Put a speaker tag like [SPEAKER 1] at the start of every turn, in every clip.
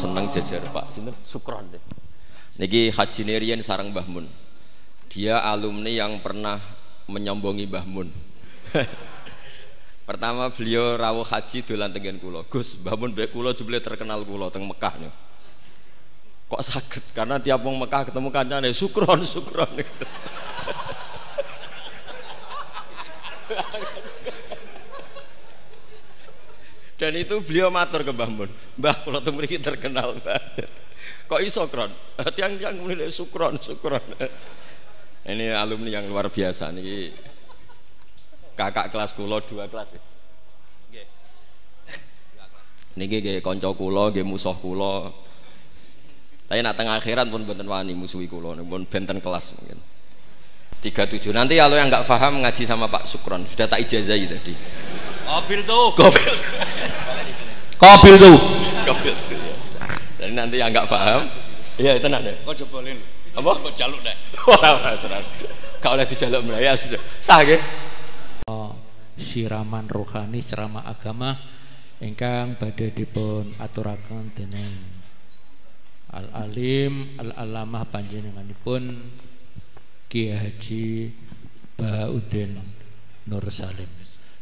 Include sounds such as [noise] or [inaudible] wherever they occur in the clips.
[SPEAKER 1] seneng jajar Pak sinten Sukron deh. Niki Haji Nerian sarang Mbah Mun. Dia alumni yang pernah menyombongi Mbah Mun. [laughs] Pertama beliau rawuh haji dolan tengen kula. Gus, Mbah Mun mbek kula jebule terkenal kula teng Mekah nih. Kok sakit? Karena tiap wong Mekah ketemu kancane Sukron, Sukron. [laughs] [laughs] Dan itu beliau matur ke Mbah Mun. Mbah kula tuh mriki terkenal banget. Kok iso kron? Tiang-tiang mulai sukron, sukron. Ini alumni yang luar biasa nih. Kakak kelas kulo dua kelas. ya? Niki nggih kanca kula, nggih musuh kula. Tapi nak tengah akhiran pun benten wani musuhi kula, pun benten kelas mungkin. 37. Nanti kalau yang nggak paham ngaji sama Pak Sukron, sudah tak ijazahi tadi.
[SPEAKER 2] Mobil tuh.
[SPEAKER 1] Gobil.
[SPEAKER 2] Mobil tuh.
[SPEAKER 1] Gobil. ya sudah. Jadi nanti yang nggak paham, iya itu nanti.
[SPEAKER 2] Kok jebolin?
[SPEAKER 1] Apa?
[SPEAKER 2] Kok jaluk deh.
[SPEAKER 1] Ora ora serang. Kau oleh dijaluk Melayu sudah. Sah nggih.
[SPEAKER 3] siraman rohani ceramah agama ingkang badhe dipun aturaken dening Al Alim Al Alamah panjenenganipun Ki Haji Baudin Nur Salim.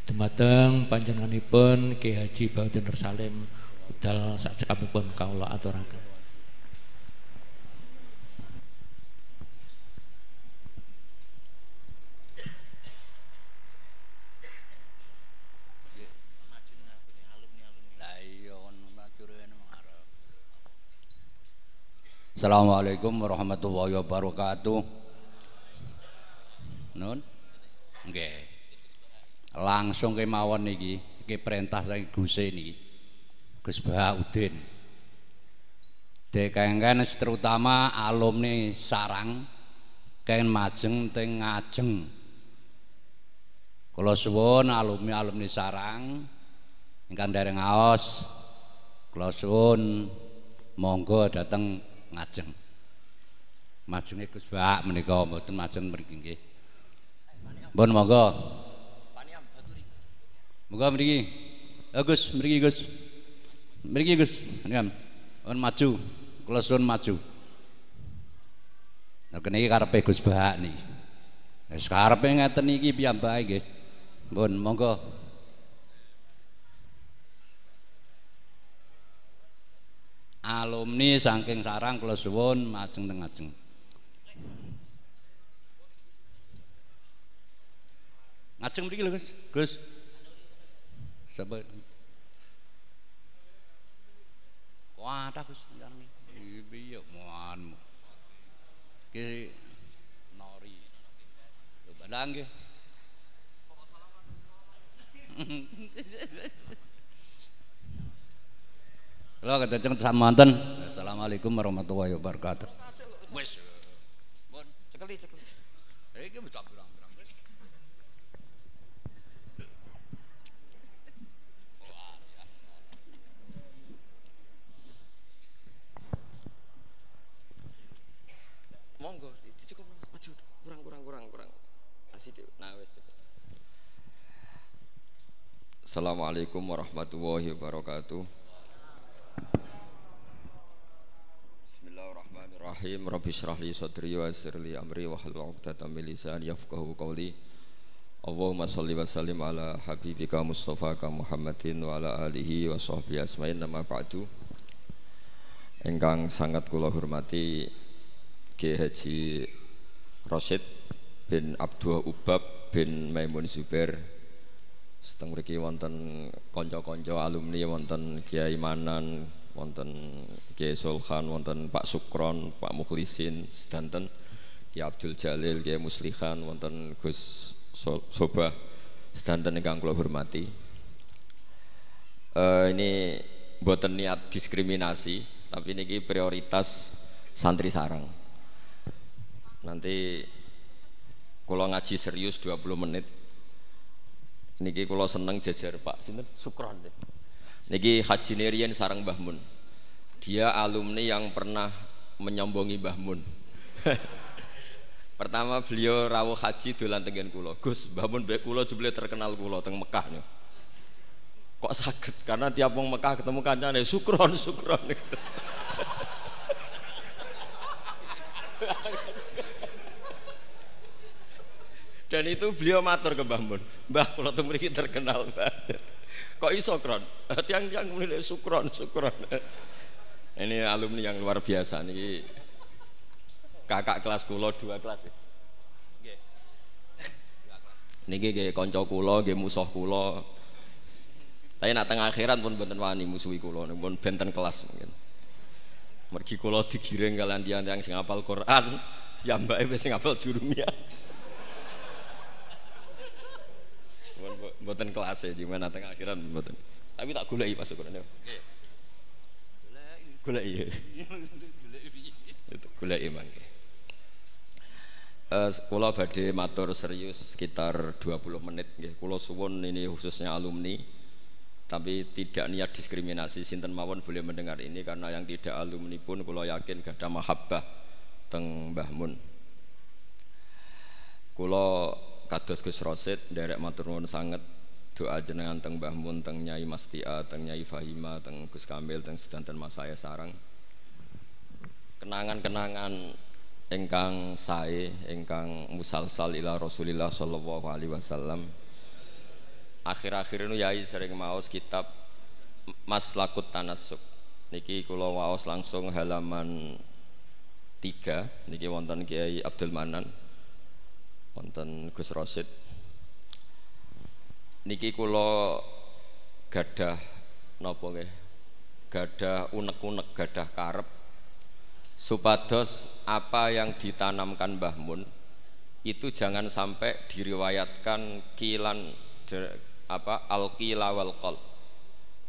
[SPEAKER 3] Dumateng panjenenganipun Ki Haji Baudin Salim udal sakcekapipun kawula aturaken.
[SPEAKER 2] Iya. Assalamualaikum warahmatullahi wabarakatuh. Nun. Nggih. Langsung kemawon niki, iki perintah saking Guse niki. Gus Baudin. Dekengken terutama alumni sarang kengken majeng teng ngajeng. Kula suwun alumni-alumni sarang ingkang dereng ngaos kula suwun monggo dateng ngajeng. Majenge Gus Bak menika mboten majeng mriki. Mbon monggo. Monggo mriki. Eh Gus, mriki Gus. Mriki Gus. Ngam. On maju. Kula suwun maju. Nah kene iki karepe Gus Bak niki. Wis karepe ngeten iki piyambake nggih. Mbon monggo. alumni saking sarang kula suwun majeng teng ngajeng. Ngajeng mriki lho, Gus. Gus. Wadah Gus, jarang iki. Piye mohon. Ki nori. Coba nggih. Halo, kadang samanten. Assalamualaikum warahmatullahi wabarakatuh. Wes. Bon, cekeli cekeli. Iki wis pirang-pirang.
[SPEAKER 1] Assalamualaikum warahmatullahi wabarakatuh. Bismillahirrahmanirrahim. Rabbi shrah li sadri wa yassir li amri wa hlul 'uqdatam min yafqahu qawli. Allahumma shalli wa sallim ala habibika Mustafa ka Muhammadin wa ala alihi wa sahbihi asma'in nama ba'du. Engkang sangat kula hormati Ki Haji Rosid bin Abdul Ubab bin Maimun Zubair seteng mriki wonten kanca-kanca alumni wonten Kiai Manan wonten Kiai Sulhan wonten Pak Sukron Pak Mukhlisin sedanten Kiai Abdul Jalil Kiai Muslihan wonten Gus So- Soba sedanten ingkang kula hormati. Eh, ini mboten niat diskriminasi tapi niki prioritas santri sarang nanti kalau ngaji serius 20 menit Niki kula seneng jajar Pak sinten Sukron. Niki Haji Nerian sarang Mbah Mun. Dia alumni yang pernah menyombongi Mbah Mun. [laughs] Pertama beliau rawuh haji dolan tengen kula. Gus, Mbah Mun bae kula jebule terkenal kula teng Mekah nih. Kok sakit? Karena tiap wong Mekah ketemu kancane Sukron, Sukron. [laughs] Dan itu beliau matur ke Mbah Mun. Mbah kula tuh mriki terkenal Mbah. Kok iso kron? Tiang-tiang mulai sukron, sukron. [laughs] Ini alumni yang luar biasa nih. Kakak kelas kula dua kelas. Niki nggih kanca kula, nggih musuh kula. Tapi nak tengah akhirat pun benten wani musuhi kula, pun benten kelas mungkin. Mergi kula digiring kalian dia yang sing hafal Quran, [laughs] ya mbak wis sing hafal jurumia. Mboten kelas ya, gimana tengah akhirat mboten. Tapi tak goleki pas. Goleki. Goleki. Itu goleki mangke. Uh, kula badhe matur serius sekitar 20 menit nggih. Kula suwun ini khususnya alumni tapi tidak niat diskriminasi sinten mawon boleh mendengar ini karena yang tidak alumni pun kula yakin gak ada mahabbah teng Mbah Mun. Kula kados Gus Rosid derek matur nuwun sanget doa jenengan teng Mbah Mun teng Nyai Mastia teng Nyai Fahima teng Gus Kamil teng sedanten Mas saya sarang. Kenangan-kenangan engkang sae engkang musalsal ila Rasulillah sallallahu alaihi wasallam. Akhir-akhir ini yai sering maos kitab Maslakut Tanasuk niki kula waos langsung halaman tiga. Niki wonten Kiai Abdul Manan wonten Gus Rosid niki kula gadah napa nggih? Gadah unek-unek gadah karep. Supados apa yang ditanamkan Mbah Mun itu jangan sampai diriwayatkan kilan apa alqila wal qol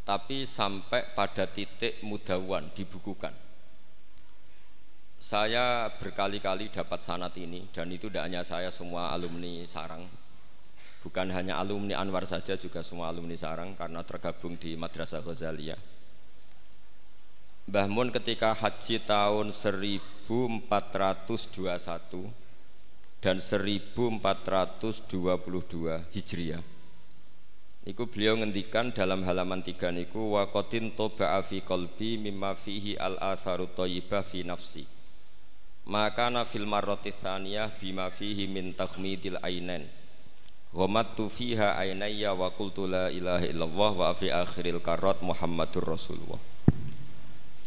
[SPEAKER 1] tapi sampai pada titik mudawan dibukukan. Saya berkali-kali dapat sanat ini dan itu tidak hanya saya semua alumni sarang bukan hanya alumni Anwar saja juga semua alumni sarang karena tergabung di Madrasah Ghazaliyah Mbah Mun ketika haji tahun 1421 dan 1422 Hijriah. Niku beliau ngendikan dalam halaman tiga niku wa qatin toba'a fi qalbi mimma fihi al atharu thayyibah fi nafsi. Maka na fil marrati tsaniyah bima fihi min takhmidil ainain. Ghamattu fiha ainayya wa qultu la ilaha illallah wa fi akhiril karat Muhammadur Rasulullah.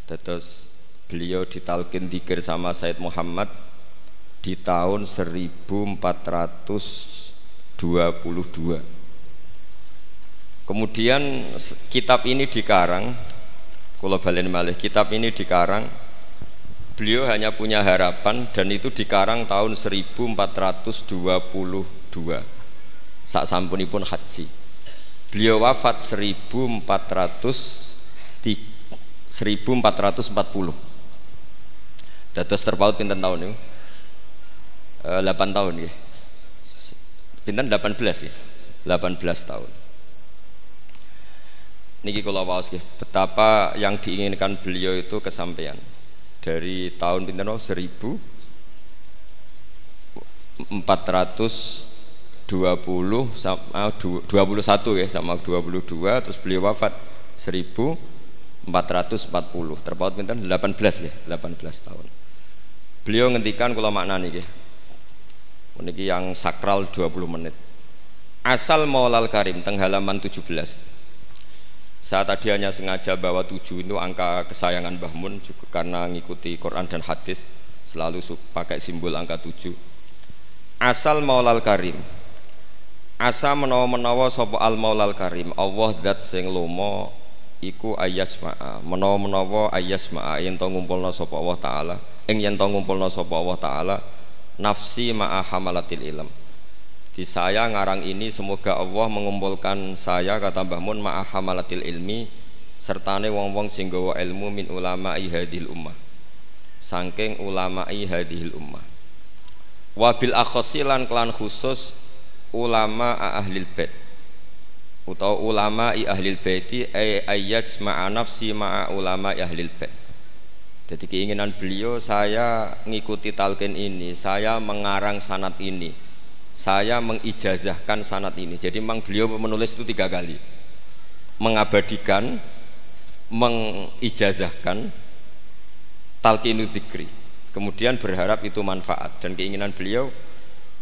[SPEAKER 1] Terus beliau ditalkin dikir sama Said Muhammad di tahun 1422. Kemudian kitab ini dikarang, kalau balen malih, kitab ini dikarang, beliau hanya punya harapan dan itu dikarang tahun 1422 saat sampunipun haji. Beliau wafat 1403 1440 dados terpaut pinten tahun e, 8 tahun ya pinten? 18 ya 18 tahun. Niki kula waos betapa yang diinginkan beliau itu kesampaian dari tahun pinten 1420 sama 21 ya sama 22 terus beliau wafat 1000 440 terpaut pinten 18 ya 18 tahun. Beliau ngendikan kula maknani nggih. Meniki yang sakral 20 menit. Asal maulal karim teng halaman 17 saya tadi hanya sengaja bawa 7 itu angka kesayangan Mbah Mun juga karena ngikuti Quran dan hadis selalu pakai simbol angka 7 asal maulal karim asa menawa-menawa sapa al maulal karim. Allah zat sing lomo iku ayasma'a. Menawa-menawa ayasma'a yen to ngumpulna sapa Allah taala. Ing yen to ngumpulna sapa Allah taala nafsi ma'a hamalatil ilm. Di saya ngarang ini semoga Allah mengumpulkan saya kata Mbah Mun ma'a hamalatil ilmi sertane wong-wong sing gawa ilmu min ulama hadhil ummah. Saking ulama hadhil ummah. Wabil akhosilan klan khusus ulama ahlil bait. Utawa ulama i ahlil baiti ay ayyaj ma'a nafsi ma'a ulama i ahlil bait. Jadi keinginan beliau saya ngikuti talqin ini saya mengarang sanat ini saya mengijazahkan sanat ini. Jadi memang beliau menulis itu tiga kali. Mengabadikan mengijazahkan talqinu dzikri. Kemudian berharap itu manfaat dan keinginan beliau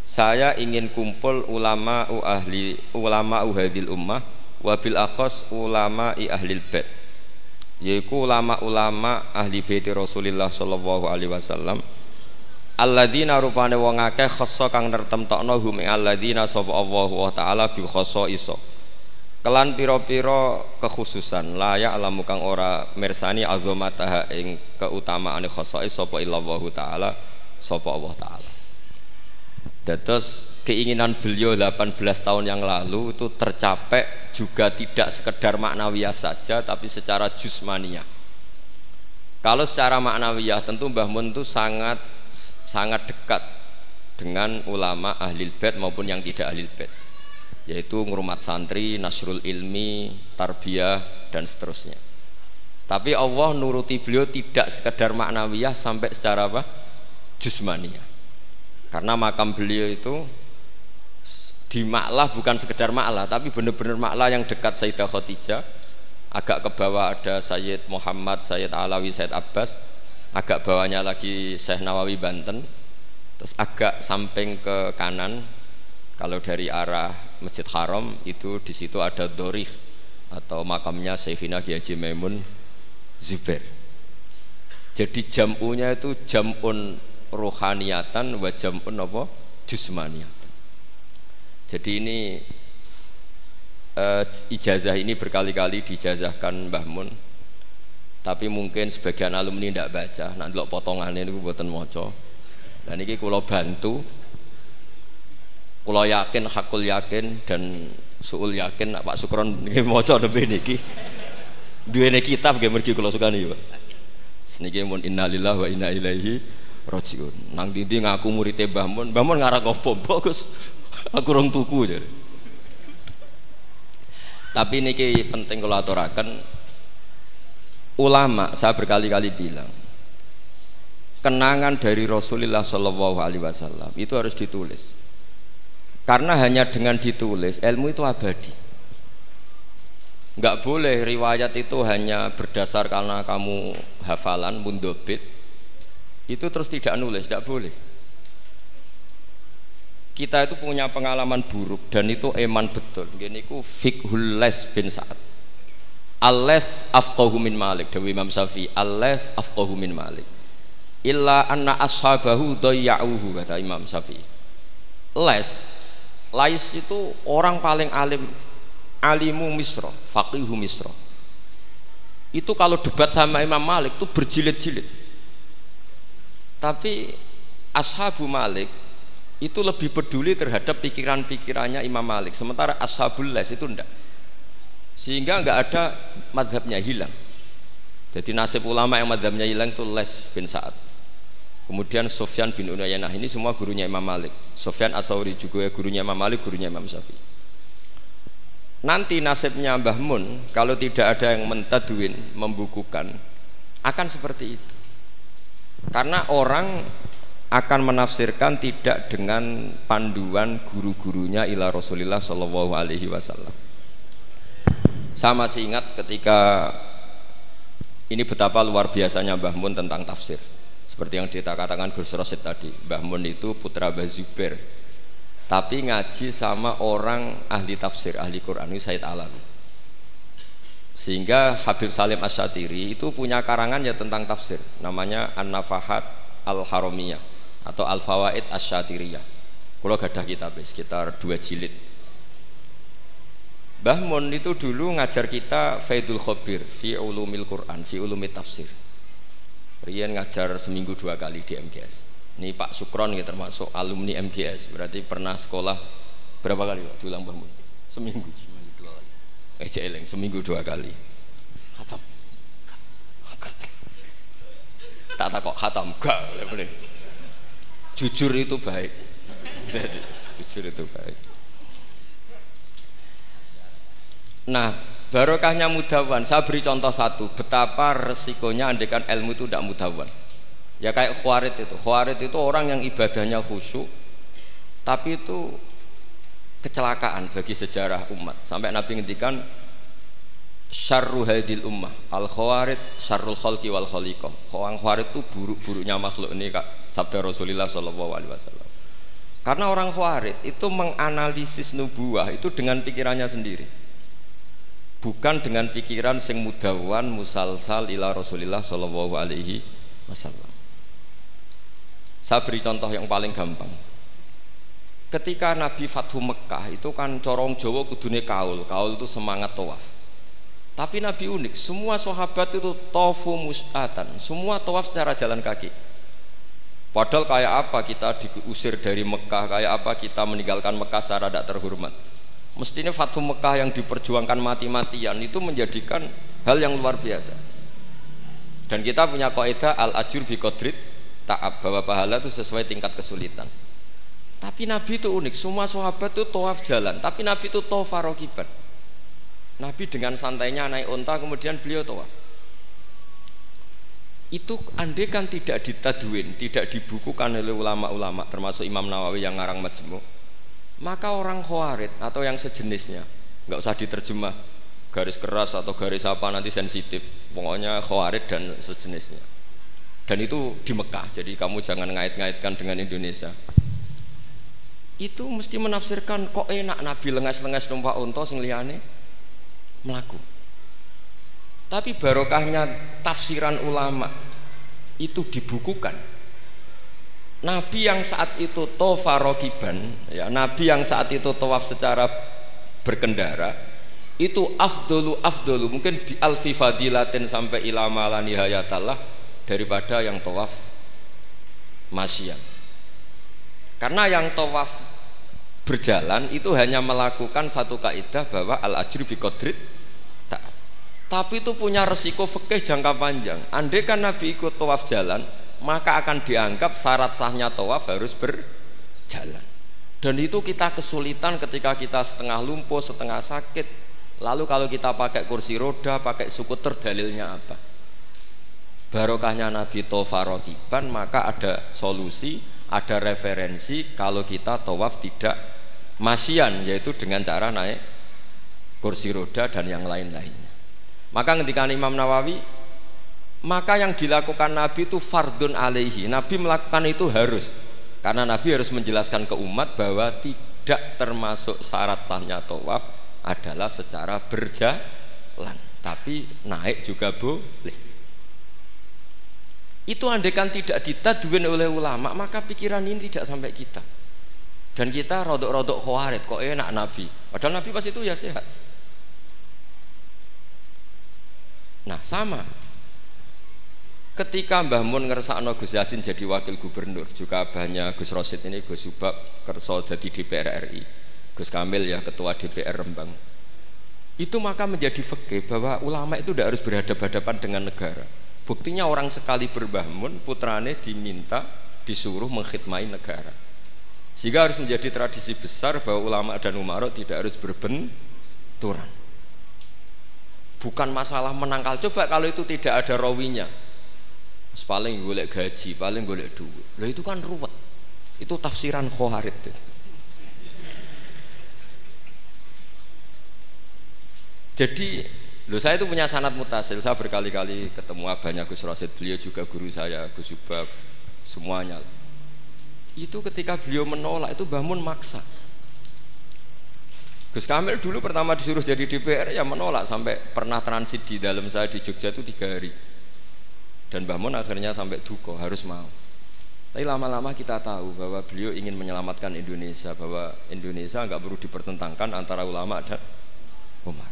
[SPEAKER 1] saya ingin kumpul ulama ahli ulama uhadil ummah wabil akhos ulama i ahli bait. Yaitu ulama-ulama ahli bait Rasulullah sallallahu alaihi wasallam. Alladzina rupane wong akeh khassa kang nertemtokno hum alladzina sapa Allah wa taala bi khassa iso. Kelan pira-pira kekhususan layak alamu kang ora mirsani azamataha ing keutamaane khosoi sapa illallah taala sapa Allah taala Dados keinginan beliau 18 tahun yang lalu itu tercapai juga tidak sekedar maknawiyah saja tapi secara jusmania. Kalau secara maknawiyah tentu Mbah Mun itu sangat sangat dekat dengan ulama ahli bait maupun yang tidak ahli bait yaitu ngurmat santri, nasrul ilmi, tarbiyah dan seterusnya. Tapi Allah nuruti beliau tidak sekedar maknawiyah sampai secara apa? Jusmania. Karena makam beliau itu di maklah bukan sekedar maklah tapi benar-benar maklah yang dekat Sayyidah Khadijah. Agak ke bawah ada Sayyid Muhammad, Sayyid Alawi, Sayyid Abbas. Agak bawahnya lagi Syekh Nawawi Banten. Terus agak samping ke kanan kalau dari arah Masjid Haram itu di situ ada Dorih atau makamnya Sayyidina Haji Maimun Zubair. Jadi jamunya itu jamun rohaniatan wa jamun apa? Jusmaniatan. Jadi ini uh, ijazah ini berkali-kali dijazahkan Mbah Mun. Tapi mungkin sebagian alumni tidak baca, nanti lo potongannya ini buatan moco. Dan ini kalau bantu Kulo yakin, hakul yakin dan suul yakin Pak Sukron nggih maca nembe niki. Duwene kitab nggih mergi kula sukani, Pak. Seniki mun innalillahi wa inna ilaihi rajiun. Nang dindi ngaku murid Mbah Mun, Mbah Mun ngarang opo, [laughs] Gus? Aku rong tuku jadi. Tapi niki penting kalau aturaken ulama saya berkali-kali bilang kenangan dari Rasulullah Shallallahu Alaihi Wasallam itu harus ditulis karena hanya dengan ditulis ilmu itu abadi. Enggak boleh riwayat itu hanya berdasar karena kamu hafalan mundobit itu terus tidak nulis, tidak boleh. Kita itu punya pengalaman buruk dan itu eman betul. Gini ku fikhul les bin Sa'ad. Aleth afqahu min Malik Dewi Imam Syafi'i. Aleth afqahu min Malik. Illa anna ashabahu dayya'uhu kata Imam Syafi'i. Les Lais itu orang paling alim alimu misro, faqihu misro. Itu kalau debat sama Imam Malik itu berjilid-jilid. Tapi ashabu Malik itu lebih peduli terhadap pikiran-pikirannya Imam Malik. Sementara ashabul les itu enggak. Sehingga enggak ada madhabnya hilang. Jadi nasib ulama yang madhabnya hilang itu les bin Sa'ad. Kemudian Sofyan bin Unayanah ini semua gurunya Imam Malik. Sofyan Asauri juga gurunya Imam Malik, gurunya Imam Syafi'i. Nanti nasibnya Mbah Mun kalau tidak ada yang mentadwin, membukukan akan seperti itu. Karena orang akan menafsirkan tidak dengan panduan guru-gurunya ila Rasulullah Shallallahu Alaihi Wasallam. Sama masih ingat ketika ini betapa luar biasanya Mbah Mun tentang tafsir. Seperti yang dikatakan Gus Rosid tadi Mbah Mun itu putra Mbah Zubair. Tapi ngaji sama orang ahli tafsir ahli Quran ini Said Alam sehingga Habib Salim Asyatiri itu punya karangan ya tentang tafsir namanya An-Nafahat Al-Haramiyah atau Al-Fawaid Asyatiriyah kalau gadah kitab sekitar dua jilid Mbah Mun itu dulu ngajar kita Faidul Khobir fi ulumil Quran fi ulumit tafsir Rian ngajar seminggu dua kali di MGS. Ini Pak Sukron ya termasuk alumni MGS. Berarti pernah sekolah berapa kali Pak diulang bangun? Seminggu. Seminggu kali. Eh seminggu dua kali. Hatam. tak tak kok hatam gak boleh. Jujur itu baik. Jadi, jujur itu baik. Nah, barokahnya mudawan saya beri contoh satu betapa resikonya andekan ilmu itu tidak mudawan ya kayak khawarid itu khawarid itu orang yang ibadahnya khusyuk tapi itu kecelakaan bagi sejarah umat. Sampai Nabi ngendikan syarru hadil ummah al khawarid syarrul khalqi wal khaliqah. Orang khawarid itu buruk-buruknya makhluk ini kak sabda Rasulullah sallallahu alaihi wasallam. Karena orang khawarid itu menganalisis nubuah itu dengan pikirannya sendiri. Bukan dengan pikiran sing mudawan musalsal ila Rasulullah sallallahu alaihi wasallam. Saya beri contoh yang paling gampang ketika Nabi Fathu Mekah itu kan corong Jawa kudune kaul. Kaul itu semangat tawaf. Tapi Nabi unik semua sahabat itu tofu mus'atan. Semua tawaf secara jalan kaki. Padahal kayak apa kita diusir dari Mekah kayak apa kita meninggalkan Mekah secara tidak terhormat? Mestinya Fathu Mekah yang diperjuangkan mati-matian itu menjadikan hal yang luar biasa. Dan kita punya kaidah al ajur bi qadrit ta'ab bahwa pahala itu sesuai tingkat kesulitan tapi Nabi itu unik, semua sahabat itu tawaf jalan, tapi Nabi itu tawaf rokiban. Nabi dengan santainya naik unta kemudian beliau tawaf. Itu andai kan tidak ditadwin, tidak dibukukan oleh ulama-ulama termasuk Imam Nawawi yang ngarang majmu. Maka orang khawarid atau yang sejenisnya nggak usah diterjemah garis keras atau garis apa nanti sensitif. Pokoknya khawarid dan sejenisnya. Dan itu di Mekah, jadi kamu jangan ngait-ngaitkan dengan Indonesia itu mesti menafsirkan kok enak Nabi lengas-lengas numpak unta sing liyane? Melaku tapi barokahnya tafsiran ulama itu dibukukan. Nabi yang saat itu tofa rokiban ya Nabi yang saat itu tawaf secara berkendara itu afdolu afdolu mungkin bi alfi fadilatin sampai ilama la nihayatallah daripada yang tawaf masyian karena yang tawaf berjalan itu hanya melakukan satu kaidah bahwa al ajri bi qadrit tapi itu punya resiko fikih jangka panjang. Andai kan Nabi ikut tawaf jalan maka akan dianggap syarat sahnya tawaf harus berjalan. Dan itu kita kesulitan ketika kita setengah lumpuh setengah sakit. Lalu kalau kita pakai kursi roda pakai suku terdalilnya apa? Barokahnya Nabi Tofarokiban maka ada solusi ada referensi kalau kita tawaf tidak masian yaitu dengan cara naik kursi roda dan yang lain-lainnya. Maka ketika Imam Nawawi maka yang dilakukan Nabi itu fardun alaihi. Nabi melakukan itu harus. Karena Nabi harus menjelaskan ke umat bahwa tidak termasuk syarat sahnya tawaf adalah secara berjalan. Tapi naik juga boleh. Itu andekan tidak ditadwin oleh ulama maka pikiran ini tidak sampai kita dan kita rodok-rodok khawarid kok enak Nabi? Padahal Nabi pas itu ya sehat. Nah sama. Ketika Mbah Mun ngersakno Gus Yasin jadi wakil gubernur juga banyak Gus Rosid ini Gus Subab kerso jadi DPR RI Gus Kamil ya ketua DPR Rembang. Itu maka menjadi fakih bahwa ulama itu tidak harus berhadapan-hadapan dengan negara. Buktinya orang sekali berbangun putrane diminta disuruh mengkhidmai negara sehingga harus menjadi tradisi besar bahwa ulama dan umarok tidak harus berbenturan. Bukan masalah menangkal. Coba kalau itu tidak ada rawinya. Paling golek gaji, paling golek duit. Loh itu kan ruwet. Itu tafsiran khoharid. Jadi Loh saya itu punya sanat mutasil, saya berkali-kali ketemu abahnya Gus Rosid, beliau juga guru saya, Gus Subab, semuanya itu ketika beliau menolak itu bangun maksa. Gus Kamil dulu pertama disuruh jadi DPR ya menolak sampai pernah transit di dalam saya di Jogja itu tiga hari. Dan bangun akhirnya sampai duko harus mau. Tapi lama-lama kita tahu bahwa beliau ingin menyelamatkan Indonesia bahwa Indonesia nggak perlu dipertentangkan antara ulama dan Umar.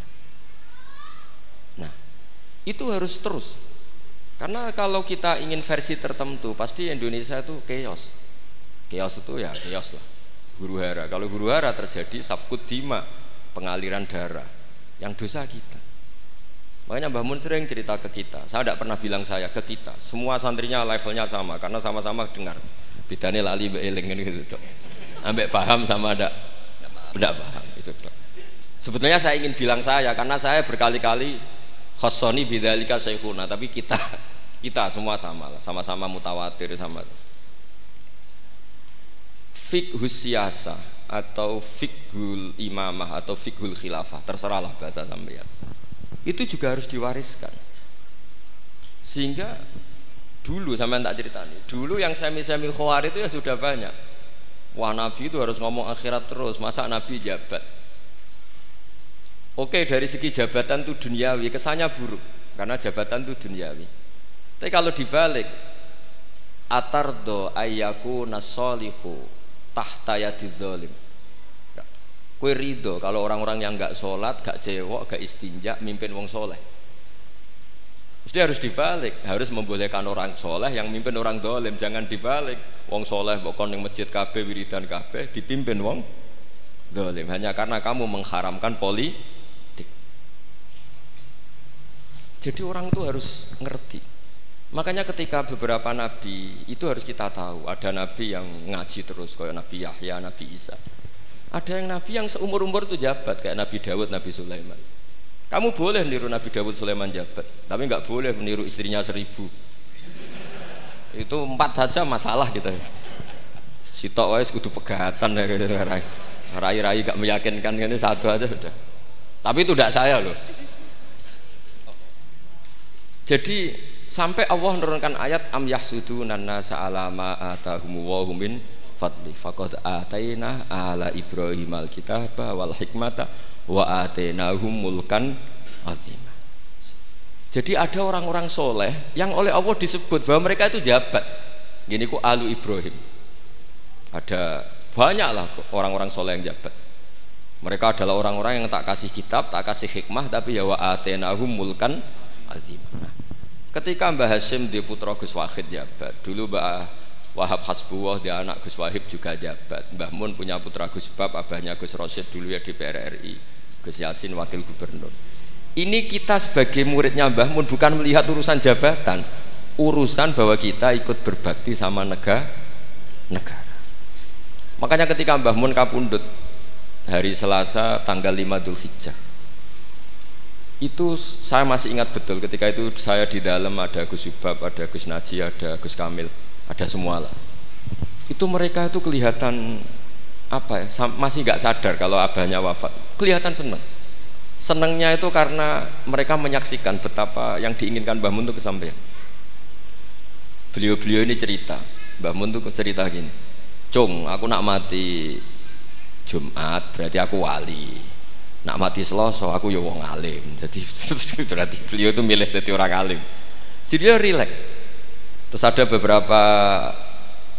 [SPEAKER 1] Nah itu harus terus. Karena kalau kita ingin versi tertentu pasti Indonesia itu chaos Kios itu ya kios lah. Guru hara. Kalau guru hara terjadi safkut dima, pengaliran darah. Yang dosa kita. Makanya Mbah Mun sering cerita ke kita. Saya tidak pernah bilang saya ke kita. Semua santrinya levelnya sama karena sama-sama dengar. Bidane lali eling gitu dok. Ambek paham sama ada tidak paham itu dok. Sebetulnya saya ingin bilang saya karena saya berkali-kali khosoni bidalika syekhuna tapi kita [laughs] kita semua sama lah sama-sama mutawatir sama fikhus siasa atau fikhul imamah atau fikhul khilafah. Terserahlah bahasa sampean itu juga harus diwariskan. Sehingga dulu sama tak cerita nih dulu yang semi-semi khawar itu ya sudah banyak. Wah nabi itu harus ngomong akhirat terus. Masa nabi jabat? Oke dari segi jabatan itu duniawi. Kesannya buruk karena jabatan itu duniawi. Tapi kalau dibalik atardo ayyaku nasolihu tahta yadidzolim kue ridho kalau orang-orang yang nggak sholat, gak cewek, gak istinja, mimpin wong soleh Mesti harus dibalik, harus membolehkan orang soleh yang mimpin orang dolim, jangan dibalik. Wong soleh bokon yang masjid kabe wiridan kabe dipimpin wong dolim hanya karena kamu mengharamkan politik. Jadi orang itu harus ngerti. Makanya ketika beberapa nabi itu harus kita tahu ada nabi yang ngaji terus kayak Nabi Yahya, Nabi Isa. Ada yang nabi yang seumur umur itu jabat kayak Nabi Dawud, Nabi Sulaiman. Kamu boleh meniru Nabi Dawud Sulaiman jabat, tapi nggak boleh meniru istrinya seribu. Itu empat saja masalah kita. Sitok wais kudu pegatan ya gitu rai. Rai-rai gak meyakinkan ini satu aja sudah. Tapi itu tidak saya loh. Jadi sampai Allah menurunkan ayat am yahsuduna nasa ala ma atahum min fadli faqad ataina ala ibrahim alkitaba wal hikmata wa atainahum mulkan azimah. Jadi ada orang-orang soleh yang oleh Allah disebut bahwa mereka itu jabat. Gini ku alu Ibrahim. Ada banyaklah orang-orang soleh yang jabat. Mereka adalah orang-orang yang tak kasih kitab, tak kasih hikmah, tapi ya wa atenahum mulkan azimah. Ketika Mbah Hashim di putra Gus Wahid jabat, dulu Mbah Wahab Hasbuwah dia anak Gus Wahib juga jabat. Mbah Mun punya putra Gus Bab, abahnya Gus Rosyid dulu ya di PRRI. Gus Yasin wakil gubernur ini kita sebagai muridnya Mbah Mun bukan melihat urusan jabatan urusan bahwa kita ikut berbakti sama negara negara makanya ketika Mbah Mun kapundut hari Selasa tanggal 5 Dhul Hijjah itu saya masih ingat betul. Ketika itu saya di dalam ada Gus Subab, ada Gus Naji, ada Gus Kamil, ada semua lah. Itu mereka itu kelihatan apa ya masih nggak sadar kalau abahnya wafat. Kelihatan senang senangnya itu karena mereka menyaksikan betapa yang diinginkan Mbah Mun itu kesampaian beliau-beliau ini cerita. Mbah Mun itu cerita gini Cung aku nak mati Jumat berarti aku wali nak mati Selasa aku ya wong alim. Jadi [laughs] berarti beliau itu milih jadi orang alim. Jadi dia rileks terus ada beberapa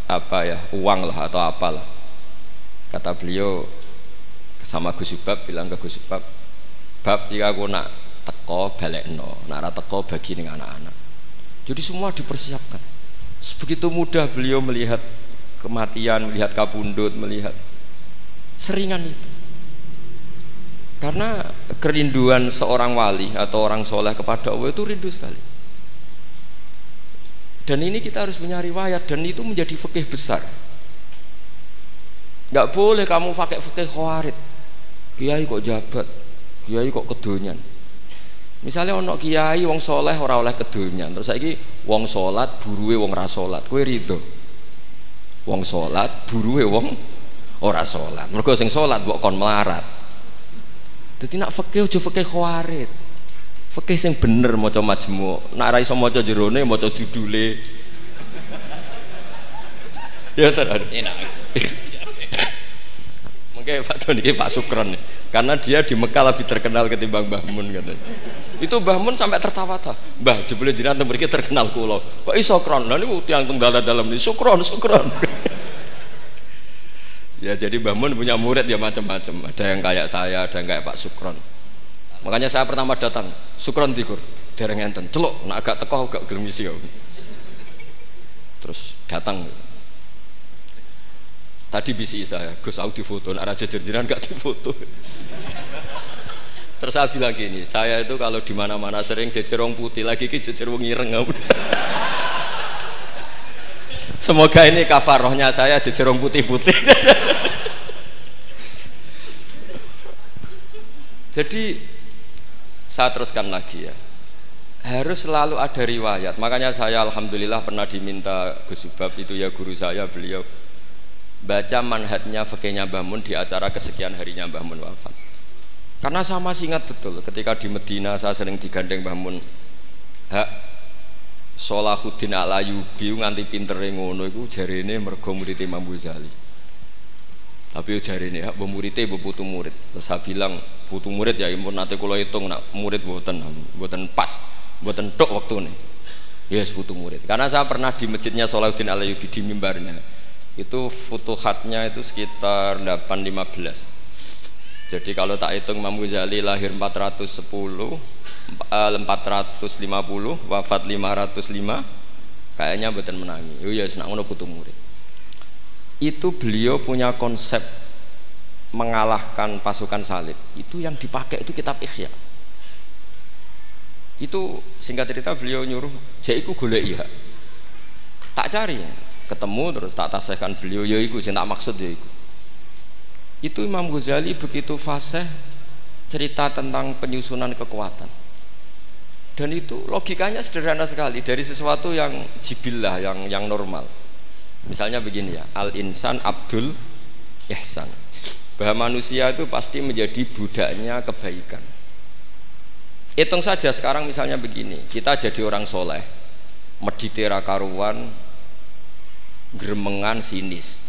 [SPEAKER 1] apa ya uang lah atau apalah. Kata beliau sama Gus Subab bilang ke Gus Subab bab jika aku nak teko balik no nak teko bagi dengan anak-anak. Jadi semua dipersiapkan. Sebegitu mudah beliau melihat kematian melihat kabundut melihat seringan itu karena kerinduan seorang wali atau orang soleh kepada Allah itu rindu sekali. Dan ini kita harus punya riwayat dan itu menjadi fikih besar. Nggak boleh kamu pakai fakih khawarid kiai kok jabat kiai kok kedonyan. Misalnya ono kiai wong soleh ora oleh kedonyan terus lagi wong solat buruwe wong ra solat kowe rido wong solat buruwe wong ora solat. Mergo sing solat kon melarat dadi nak fakih aja fakih khawarid fakih sing bener maca majmu nak ra iso maca jerone maca judule [laughs] ya tenan enak [laughs] Mungkin Pak Tony Pak Sukron karena dia di Mekah lebih terkenal ketimbang Mbah Mun katanya. Itu Mbah Mun sampai tertawa-tawa. Mbah jebule jenengan teng mriki terkenal kula. Kok iso kron? Lah niku tiyang teng dalam ini Sukron, Sukron. [laughs] ya jadi Mbah Mun punya murid ya macam-macam. Ada yang kayak saya, ada yang kayak Pak Sukron. Makanya saya pertama datang, Sukron dikur, dereng enten. Celuk, nak agak teko agak gelem Terus datang Tadi bisi saya, Gus aku foto, nak raja jerjeran gak foto. Terus saya bilang gini, saya itu kalau di mana-mana sering jejer putih, lagi ki jejer wong ireng. Semoga ini kafarohnya saya jejer wong putih-putih. Jadi saya teruskan lagi ya. Harus selalu ada riwayat. Makanya saya alhamdulillah pernah diminta Gus Subab itu ya guru saya beliau baca manhatnya fakihnya Mbah di acara kesekian harinya Mbah wafat Karena saya masih ingat betul ketika di Medina saya sering digandeng Mbah Solahuddin Al-Ayubi nganti pinter ngono iku jarene mergo murid Imam Ghazali. Tapi jarene hak muridé mbok putu murid. Terus saya bilang putu murid ya impun nate kula hitung nak murid mboten mboten pas, mboten tok waktune. Yes putu murid. Karena saya pernah di masjidnya Solahuddin Al-Ayubi di mimbarnya. Itu futuhatnya itu sekitar 815 jadi kalau tak hitung Imam Ghazali lahir 410, 450, eh, wafat 505, kayaknya betul menangi. Oh iya, senang ngono putu murid. Itu beliau punya konsep mengalahkan pasukan salib. Itu yang dipakai itu kitab Ikhya. Itu singkat cerita beliau nyuruh, "Jaiku golek iya." Tak cari, ketemu terus tak tasehkan beliau, ya iku tak maksud ya iku itu Imam Ghazali begitu fasih cerita tentang penyusunan kekuatan dan itu logikanya sederhana sekali. Dari sesuatu yang jibillah yang yang normal. Misalnya begini ya al insan abdul ihsan. Bahwa manusia itu pasti menjadi budaknya kebaikan. Hitung saja sekarang misalnya begini kita jadi orang soleh meditera karuan gremengan sinis.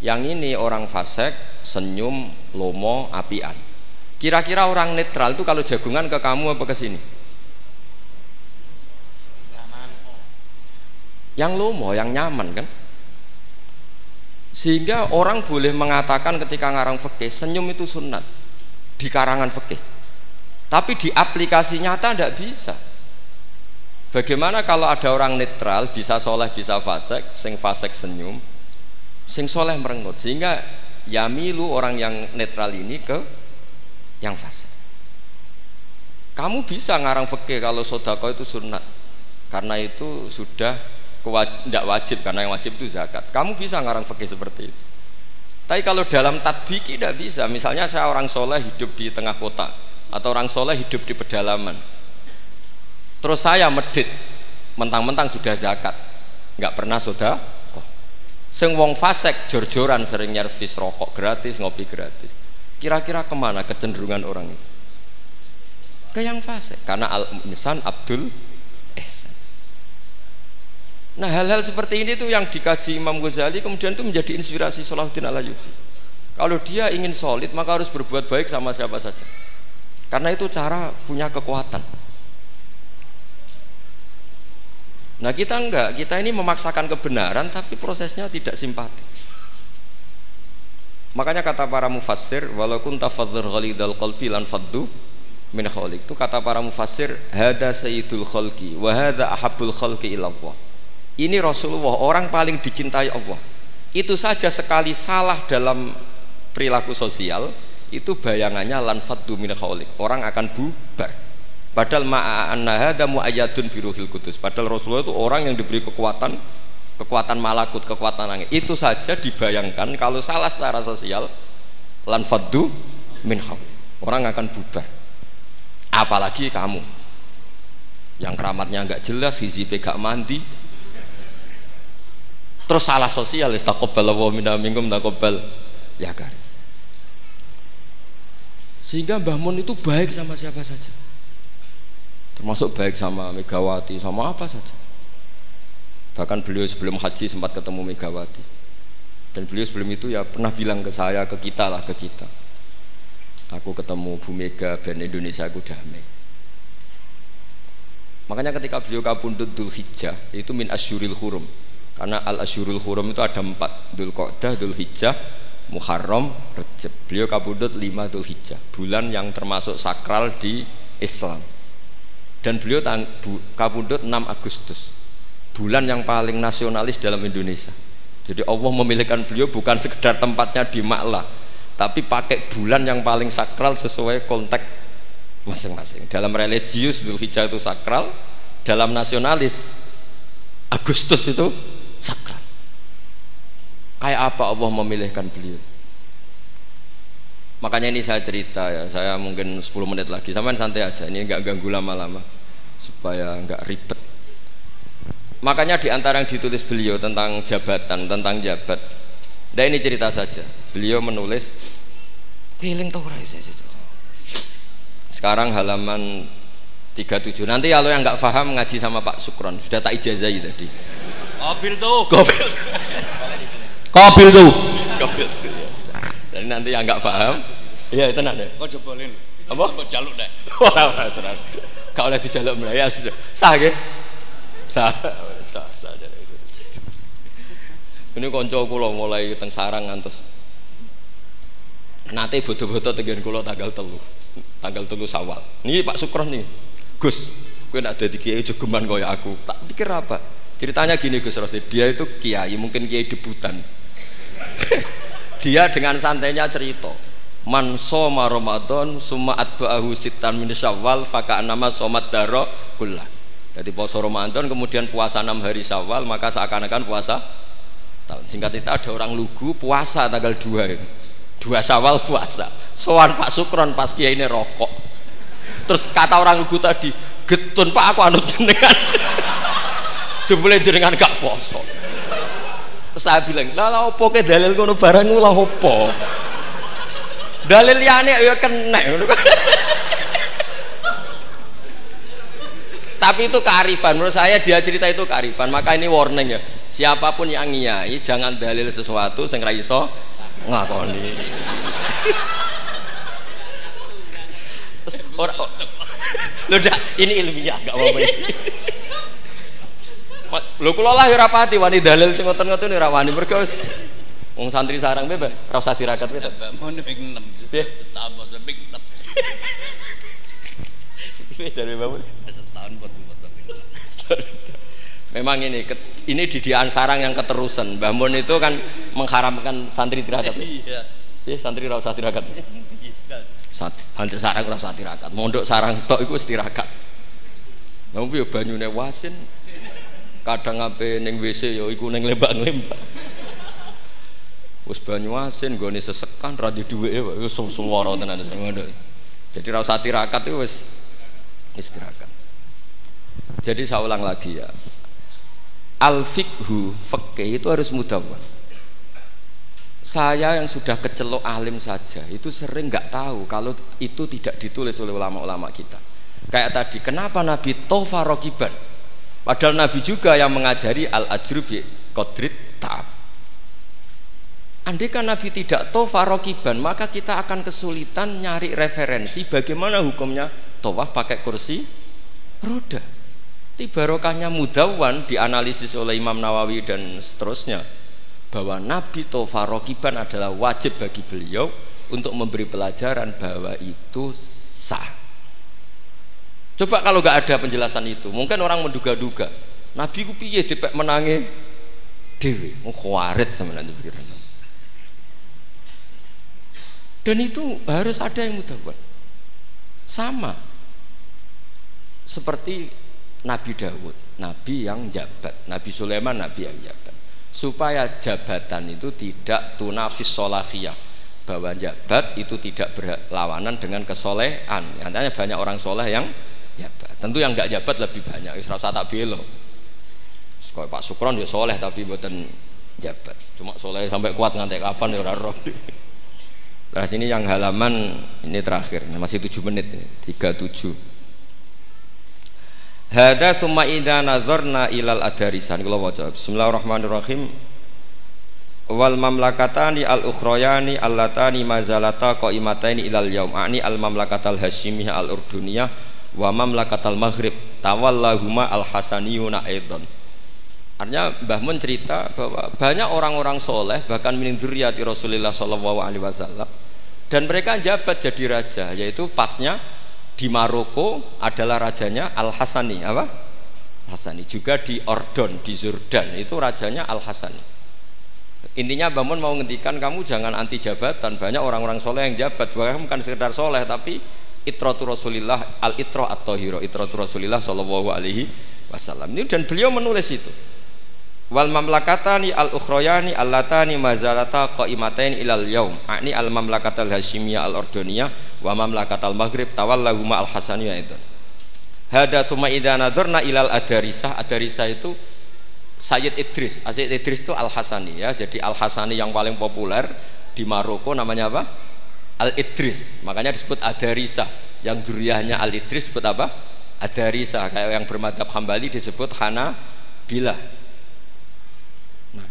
[SPEAKER 1] Yang ini orang fasek senyum lomo apian. Kira-kira orang netral itu kalau jagungan ke kamu apa ke sini yang lomo yang nyaman kan? Sehingga orang boleh mengatakan ketika ngarang fikih senyum itu sunat. Di karangan fikih. Tapi di aplikasi nyata tidak bisa. Bagaimana kalau ada orang netral bisa soleh bisa fasek sing fasek senyum sing soleh merengut. Sehingga yamilu orang yang netral ini ke yang fase kamu bisa ngarang fikih kalau sodako itu sunat. Karena itu sudah tidak wajib karena yang wajib itu zakat. Kamu bisa ngarang fikih seperti itu. Tapi kalau dalam tadbiki tidak bisa. Misalnya saya orang soleh hidup di tengah kota atau orang soleh hidup di pedalaman. Terus saya medit mentang-mentang sudah zakat. Nggak pernah sudah Sing wong fasek jor-joran sering nyervis rokok gratis, ngopi gratis. Kira-kira ke mana kecenderungan orang itu? Ke yang fasek, karena al insan Abdul Ihsan. Nah hal-hal seperti ini tuh yang dikaji Imam Ghazali kemudian itu menjadi inspirasi Salahuddin al Ayyubi. Kalau dia ingin solid maka harus berbuat baik sama siapa saja. Karena itu cara punya kekuatan. Nah kita enggak, kita ini memaksakan kebenaran tapi prosesnya tidak simpati. Makanya kata para mufassir, walaupun tafadzur ghalidal qalbi lan faddu min khaliq. Itu kata para mufassir, hada sayyidul khalqi wa hada ahabbul khalqi ilallah. Ini Rasulullah, orang paling dicintai Allah. Itu saja sekali salah dalam perilaku sosial, itu bayangannya lan faddu min khaliq. Orang akan bubar Padahal ma'anna hadza muayyadun biruhil kudus. Padahal Rasulullah itu orang yang diberi kekuatan kekuatan malakut, kekuatan angin. Itu saja dibayangkan kalau salah secara sosial lan faddu min Orang akan bubar. Apalagi kamu yang keramatnya nggak jelas, hizipe gak mandi. Terus salah sosial, istaqabbal wa minna minkum taqabbal ya kan. Sehingga Mbah Mun itu baik sama siapa saja. Termasuk baik sama Megawati sama apa saja. Bahkan beliau sebelum haji sempat ketemu Megawati. Dan beliau sebelum itu ya pernah bilang ke saya ke kita lah ke kita. Aku ketemu Bu Mega dan Indonesia aku damai. Makanya ketika beliau kabundut Dul Hijjah itu min asyuril hurum karena al asyurul hurum itu ada empat Dul Qodah, Dul Hijjah, Muharram, Rejab. Beliau kabundut lima Dul Hijjah bulan yang termasuk sakral di Islam. Dan beliau tang, bu, kabundut 6 Agustus bulan yang paling nasionalis dalam Indonesia. Jadi Allah memilihkan beliau bukan sekedar tempatnya di Maklah tapi pakai bulan yang paling sakral sesuai konteks masing-masing. Dalam religius Dhul Hijjah itu sakral dalam nasionalis Agustus itu kayak apa Allah memilihkan beliau? Makanya ini saya cerita ya saya mungkin 10 menit lagi. Sama santai aja ini nggak ganggu lama-lama supaya nggak ribet. Makanya di antara yang ditulis beliau tentang jabatan tentang jabat nah ini cerita saja. Beliau menulis keliling tau itu sekarang halaman 37 nanti kalau yang nggak paham ngaji sama Pak Sukron. Sudah tak ijazahi tadi.
[SPEAKER 2] Kobil tuh.
[SPEAKER 1] Kobil
[SPEAKER 3] Kobil tuh.
[SPEAKER 1] Kobil ya sudah. jadi nanti yang nggak paham iya tenang deh
[SPEAKER 2] Kok jebolin.
[SPEAKER 1] Apa?
[SPEAKER 2] Kok jaluk deh.
[SPEAKER 1] Ora ora serang. Gak oleh dijaluk mulai ya sudah. Sah nggih? Sah. Sah sah. Ini konco kula mulai teng sarang ngantos Nate bodo-bodo tegen kula tanggal telu Tanggal telu sawal Ini Pak Sukron nih Gus Gue nak jadi kiai jogeman kaya aku Tak pikir apa Ceritanya gini Gus Rosid Dia itu kiai Mungkin kiai debutan Dia dengan santainya cerita. Man soma Ramadan Suma atba'ahu sitan min syawal Faka nama somat daro kullah. Jadi puasa Ramadan Kemudian puasa 6 hari syawal Maka seakan-akan puasa tahun. Singkat itu ada orang lugu puasa tanggal 2 ini. Dua sawal puasa. Soan Pak Sukron pas kiai ini rokok. Terus kata orang lugu tadi getun Pak aku anut jenengan. [laughs] Jebule jenengan gak poso saya bilang lah lah opo ke dalil kono barang lah opo? Dalil liane ya kena. Tapi itu kearifan. Menurut saya dia cerita itu kearifan. Maka ini warning ya. Siapa pun yang ngiyai jangan dalil sesuatu sing ra iso nglakoni. Ini ilmiah gak apa-apa lho kula lah ora pati wani dalil sing ngoten-ngoten ora wani mergo wis wong santri sarang bebe ora usah dirakat bebe
[SPEAKER 2] Mau ping 6.
[SPEAKER 1] Piye?
[SPEAKER 2] Tambah ping 6.
[SPEAKER 1] dari bangun
[SPEAKER 2] Setahun
[SPEAKER 1] Memang ini ini didikan sarang yang keterusan. Mbah Mun itu kan mengharamkan santri tirakat.
[SPEAKER 2] Iya.
[SPEAKER 1] Ya, santri ora usah tirakat. Santri sarang ora usah tirakat. Mondok sarang tok iku wis tirakat. Lah piye banyune wasin kadang ape ning WC ya iku ning lembak-lembak. Wis banyu asin gone sesekan ra di dhuweke wis suwara tenan. Jadi ra usah tirakat itu wis tirakat. Jadi saya ulang lagi ya. Al fikhu fikih itu harus mudawwan. Saya yang sudah kecelok alim saja itu sering nggak tahu kalau itu tidak ditulis oleh ulama-ulama kita. Kayak tadi, kenapa Nabi tofa rokiban? Padahal Nabi juga yang mengajari al ajrub kodrit ta'ab. Andai kan Nabi tidak tofa rokiban, maka kita akan kesulitan nyari referensi bagaimana hukumnya tawaf pakai kursi roda barokahnya mudawan dianalisis oleh Imam Nawawi dan seterusnya bahwa Nabi Tofa Rokiban adalah wajib bagi beliau untuk memberi pelajaran bahwa itu sah coba kalau nggak ada penjelasan itu mungkin orang menduga-duga Nabi ku piye dipek menangi dewi mau khawarit sama nanti pikiran dan itu harus ada yang mudawan sama seperti Nabi Dawud, Nabi yang jabat, Nabi Sulaiman, Nabi yang jabat. Supaya jabatan itu tidak tunafis solahiyah, bahwa jabat itu tidak berlawanan dengan kesolehan. Nyatanya banyak orang soleh yang jabat. Tentu yang nggak jabat lebih banyak. Isra tak belo. Sekolah Pak Sukron dia soleh tapi buatan jabat. Cuma soleh sampai kuat ngantek kapan ya roh. [laughs] Nah sini yang halaman ini terakhir, masih tujuh menit ini, tujuh. Hada summa idza nazarna ilal adarisan kula waca. Bismillahirrahmanirrahim. Wal mamlakatani al ukhrayani allatani mazalata qaimataini ilal yaum. Ani al mamlakatal hasyimiyah al urduniyah wa mamlakatal maghrib tawallahuma al hasaniyuna aidan. Artinya Mbah Mun cerita bahwa banyak orang-orang soleh bahkan min dzurriyyati Rasulullah sallallahu alaihi wasallam dan mereka jabat jadi raja yaitu pasnya di Maroko adalah rajanya Al Hasani apa? Hasani juga di Ordon di Jordan itu rajanya Al Hasani intinya bangun mau ngendikan kamu jangan anti jabatan banyak orang-orang soleh yang jabat. Bahkan bukan sekedar soleh tapi itratu Rasulillah al itro atau hiro itratu Rasulillah Shallallahu Alaihi Wasallam. Ini dan beliau menulis itu. Wal mamlakatani al ukhroyani allatani mazalata qaimatain ilal yaum. Ani al mamlakatal hasyimiyah al ordoniyah wa mamlakatal maghrib tawallahuma al hasaniyah itu. Hada thumma idza nadarna ilal adarisah. Adarisah itu Sayyid Idris. Sayyid Idris itu Al Hasani ya. Jadi Al Hasani yang paling populer di Maroko namanya apa Al Idris makanya disebut Adarisah yang duriahnya Al Idris disebut apa? Adarisa kayak yang bermadhab Hambali disebut Hana Bila nah.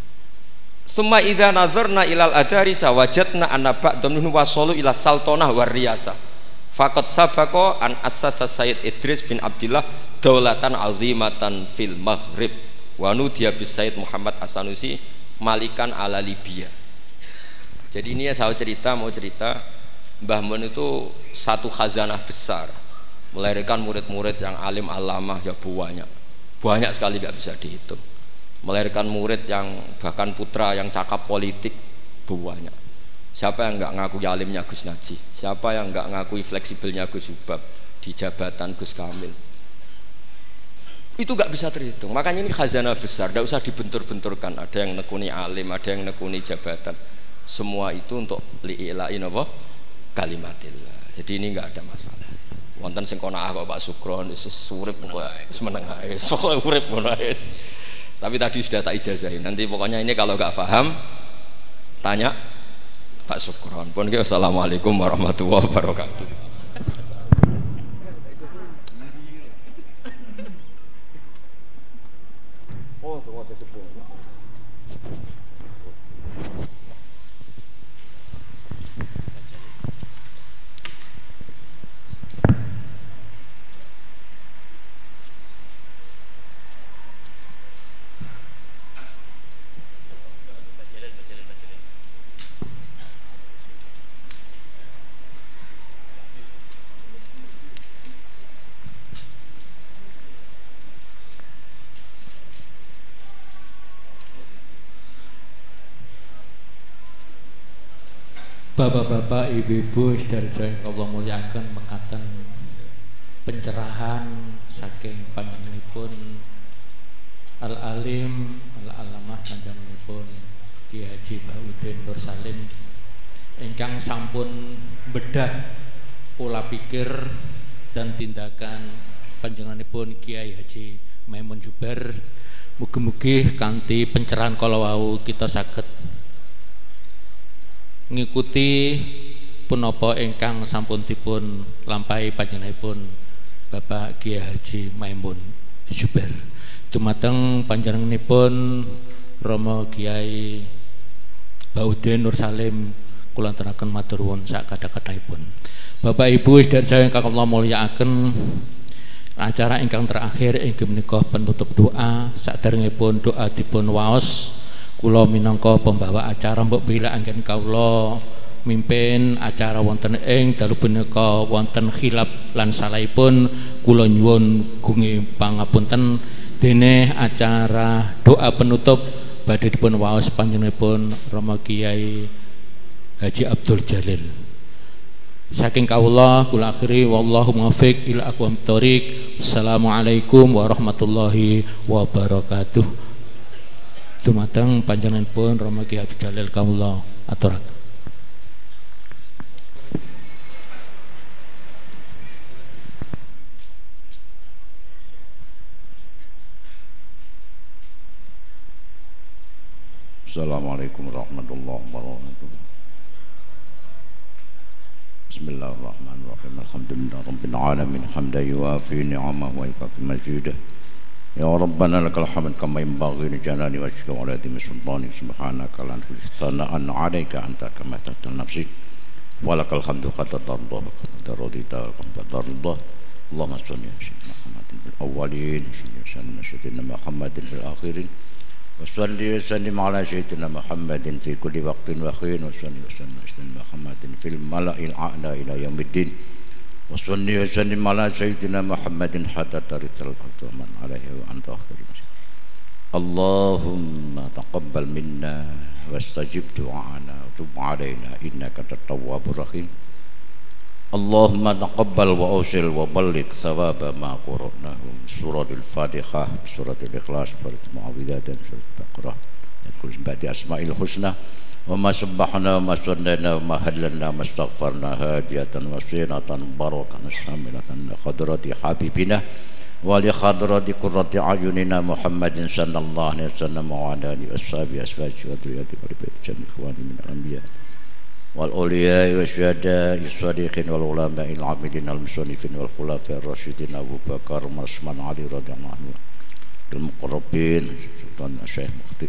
[SPEAKER 1] Summa idza nazarna ilal adarisa wajadna anna ba'dhum minhum wasalu ila saltonah wariyasa Fakat sabako an asasa Sayyid Idris bin Abdullah daulatan azimatan fil maghrib. Wanu dia bis Sayyid Muhammad Asanusi malikan ala Libya. Jadi ini ya saya cerita mau cerita Mbah Mun itu satu khazanah besar. Melahirkan murid-murid yang alim alamah ya banyak. Banyak sekali tidak bisa dihitung. Melahirkan murid yang bahkan putra yang cakap politik banyak. Siapa yang nggak ngaku alimnya Gus Naji siapa yang nggak ngakui fleksibelnya Gus Ubab di jabatan Gus Kamil? Itu nggak bisa terhitung. Makanya ini khazanah besar. Tidak usah dibentur-benturkan. Ada yang nekuni alim ada yang nekuni jabatan. Semua itu untuk li'ilain apa kalimatillah. Jadi ini nggak ada masalah. Wonten sing kona kok Pak Sukron wis urip kok wis meneng sok [laughs] urip ngono tapi tadi sudah tak ijazahin nanti pokoknya ini kalau nggak paham tanya Pak Sukron pun assalamualaikum warahmatullahi wabarakatuh
[SPEAKER 4] Bapak-bapak, ibu-ibu, dari saya Allah muliakan mekatan pencerahan saking panjenenganipun Al Alim Al Alamah panjenenganipun Ki Haji Baudin Nur Salim ingkang sampun bedah pola pikir dan tindakan panjenenganipun Kiai Haji Maimun Juber. Mugi-mugi kanthi pencerahan kalau wau kita sakit ngikuti punapa ingkang sampun dipun lampahi panjenenganipun Bapak Kiai Haji Maimun Zubair. Dumateng panjenenganipun Romo Kiai Baudin Nur Salim kula aturaken matur nuwun sak kadha-kadhahipun. Bapak Ibu sedherek ingkang kula mulyakaken acara ingkang terakhir inggih menika penutup doa saderengipun doa dipun waos kula minangka pembawa acara mbok bila anggen kawula. Mimpin acara wonten ing dalu punika wonten khilaf lan salahipun kula nyuwun gungi pangapunten. Dene acara doa penutup badhe dipun waos panjenenganipun Rama Kiai Haji Abdul Jalil. Saking kawula kula akhiri wallahu muwaffiq ila aqwamit thoriq assalamualaikum warahmatullahi wabarakatuh dumateng panjenenganipun Rama Ki Habib Jalil kawula aturaken
[SPEAKER 5] Assalamualaikum warahmatullahi wabarakatuh. Bismillahirrahmanirrahim. Alhamdulillah Rabbil Alamin Hamda yuafi ni'amah wa yukafi majidah يا ربنا لك الحمد كما ينبغي لجلال وجهك ولعظيم سلطانك سبحانك لا نقول ثناء عليك أنت كما تحت نفسك ولك الحمد حتى ترضى وقد رضيت وقد ترضى اللهم صل على سيدنا محمد في الأولين وصل على سيدنا محمد في الآخرين وصل وسلم على سيدنا محمد في كل وقت وحين وصل وسلم على سيدنا محمد في الملأ الأعلى إلى يوم الدين وصلي وسلم على سيدنا محمد حتى ترث من عليه وأنت خير اللهم تقبل منا واستجب دعانا وتب علينا إنك التواب الرحيم. اللهم تقبل وأوصل وبلغ ثواب ما قرأناه سورة الفاتحة سورة الإخلاص سورة المعوذات سورة البقرة. يدخل بعد أسماء الحسنى. وما سبحنا وما صلينا وما هللنا وما استغفرنا هادية وصينة بركة شاملة لخضرة حبيبنا ولخضرة قرة أعيننا محمد صلى الله عليه وسلم وعلى آله وأصحابه أزواجه وذريته ولبيت جميع إخوانه من الأنبياء والأولياء والشهداء الصديقين والعلماء العاملين المصنفين والخلفاء الراشدين أبو بكر وعثمان علي رضي الله عنه المقربين سلطان الشيخ مختي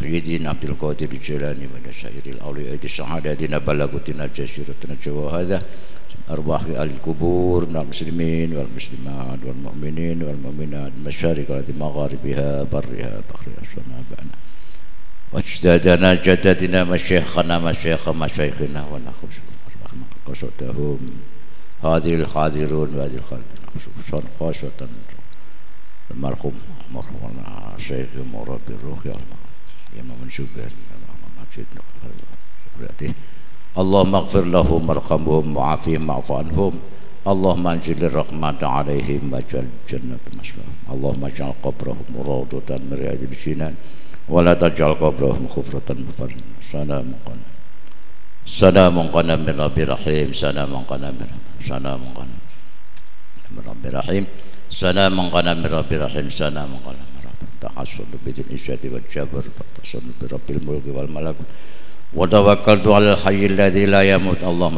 [SPEAKER 5] سيدنا عبد القادر الجيلاني سائر الأولياء السعادة الذين بلغوا جشيرتنا هذا أرواح أهل القبور من المسلمين والمسلمات والمؤمنين والمؤمنات مشارق التي مغاربها برها بحرها شنابنا واجتهدنا جددنا مشيخنا مشيخ مشايخنا ونخش قصتهم هذه الحاضرون وهذه الخالدين خاصة المرحوم مرحومنا الشيخ مربي الروح يا ya mamun syukur berarti Allah maghfir lahum marhamhum wa'afihim ma'afanhum Allah manjil rahmat alaihim majal jannat maswa. Allah majal qabrahum rawdatan min riyadil jinan wala tajal qabrahum khufratan mufar salam qana salam qana min rabbi rahim. Salam qana min salam qana min rabbi rahim. Salam qana min rabbi rahim. Salam qana tahasun bidil isyadi wa jabar tahasun bi rabbil mulki wal Wadawakal wa tawakkaltu ala hayyil alladhi la yamut. Allah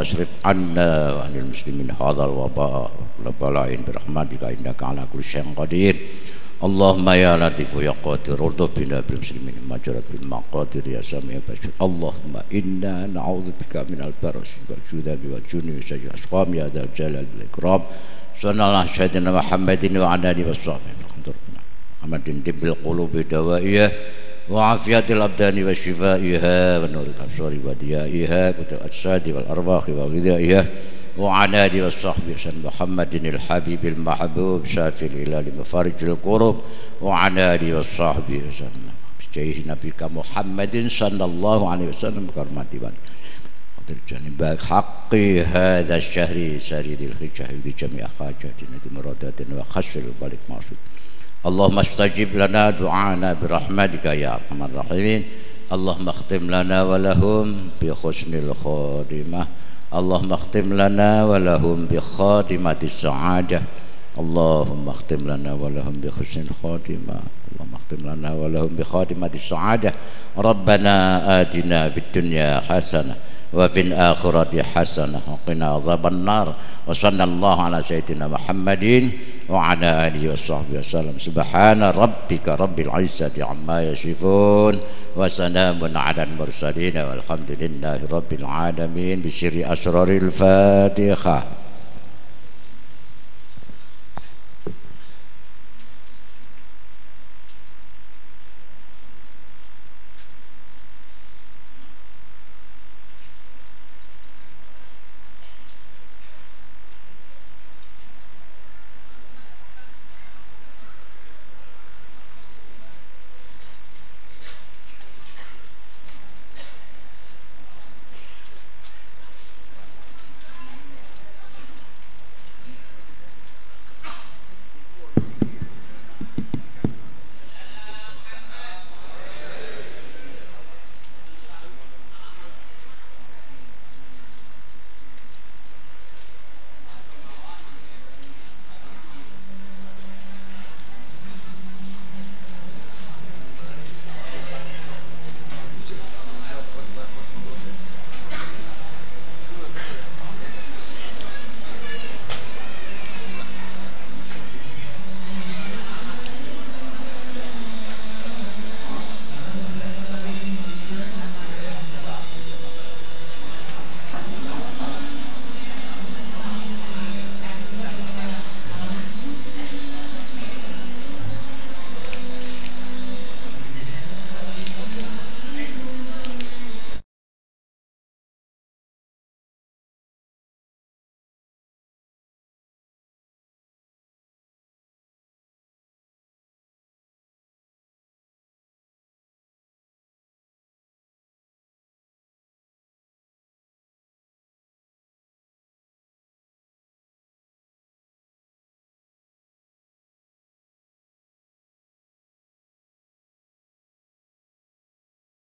[SPEAKER 5] anna wa anil muslimin hadzal waba. La bala'in bi rahmatika innaka ala kulli syai'in qadir. Allahumma ya latifu ya qadir urdu bina bil muslimin majarat bil maqadir ya sami ya Allahumma inna na'udzubika min al baras wal judabi wal juni wa sayyid asqam ya dal jalal wal ikram. Sunnah alaihi wa Muhammadin wa anadi wa محمد دب القلوب دوائيه وعافية الأبدان وشفائها ونور الأبصار وديائها كتب الأجساد والأرواح وغذائها وعلى آله وصحبه محمد الحبيب المحبوب شافي الإله مفارج الكرب وعلى آله وصحبه بجاه نبيك محمد صلى الله عليه وسلم كرمات جانب حق هذا الشهر سريد الخجة لجميع حاجاتنا مراداتنا وخشل البالك معصود اللهم استجب لنا دعانا برحمتك يا ارحم الراحمين اللهم اختم لنا ولهم بحسن الخاتمه اللهم اختم لنا ولهم بخاتمه السعاده اللهم اختم لنا ولهم بحسن الخاتمه اللهم اختم لنا ولهم بخاتمه السعاده ربنا آتنا في الدنيا حسنه وفي الآخرة حسنة وقنا عذاب النار وصلى الله على سيدنا محمد وعلى آله وصحبه وسلم. سبحان ربك رب العزة عما يصفون وسلام على المرسلين والحمد لله رب العالمين بسر أسرار الفاتحة.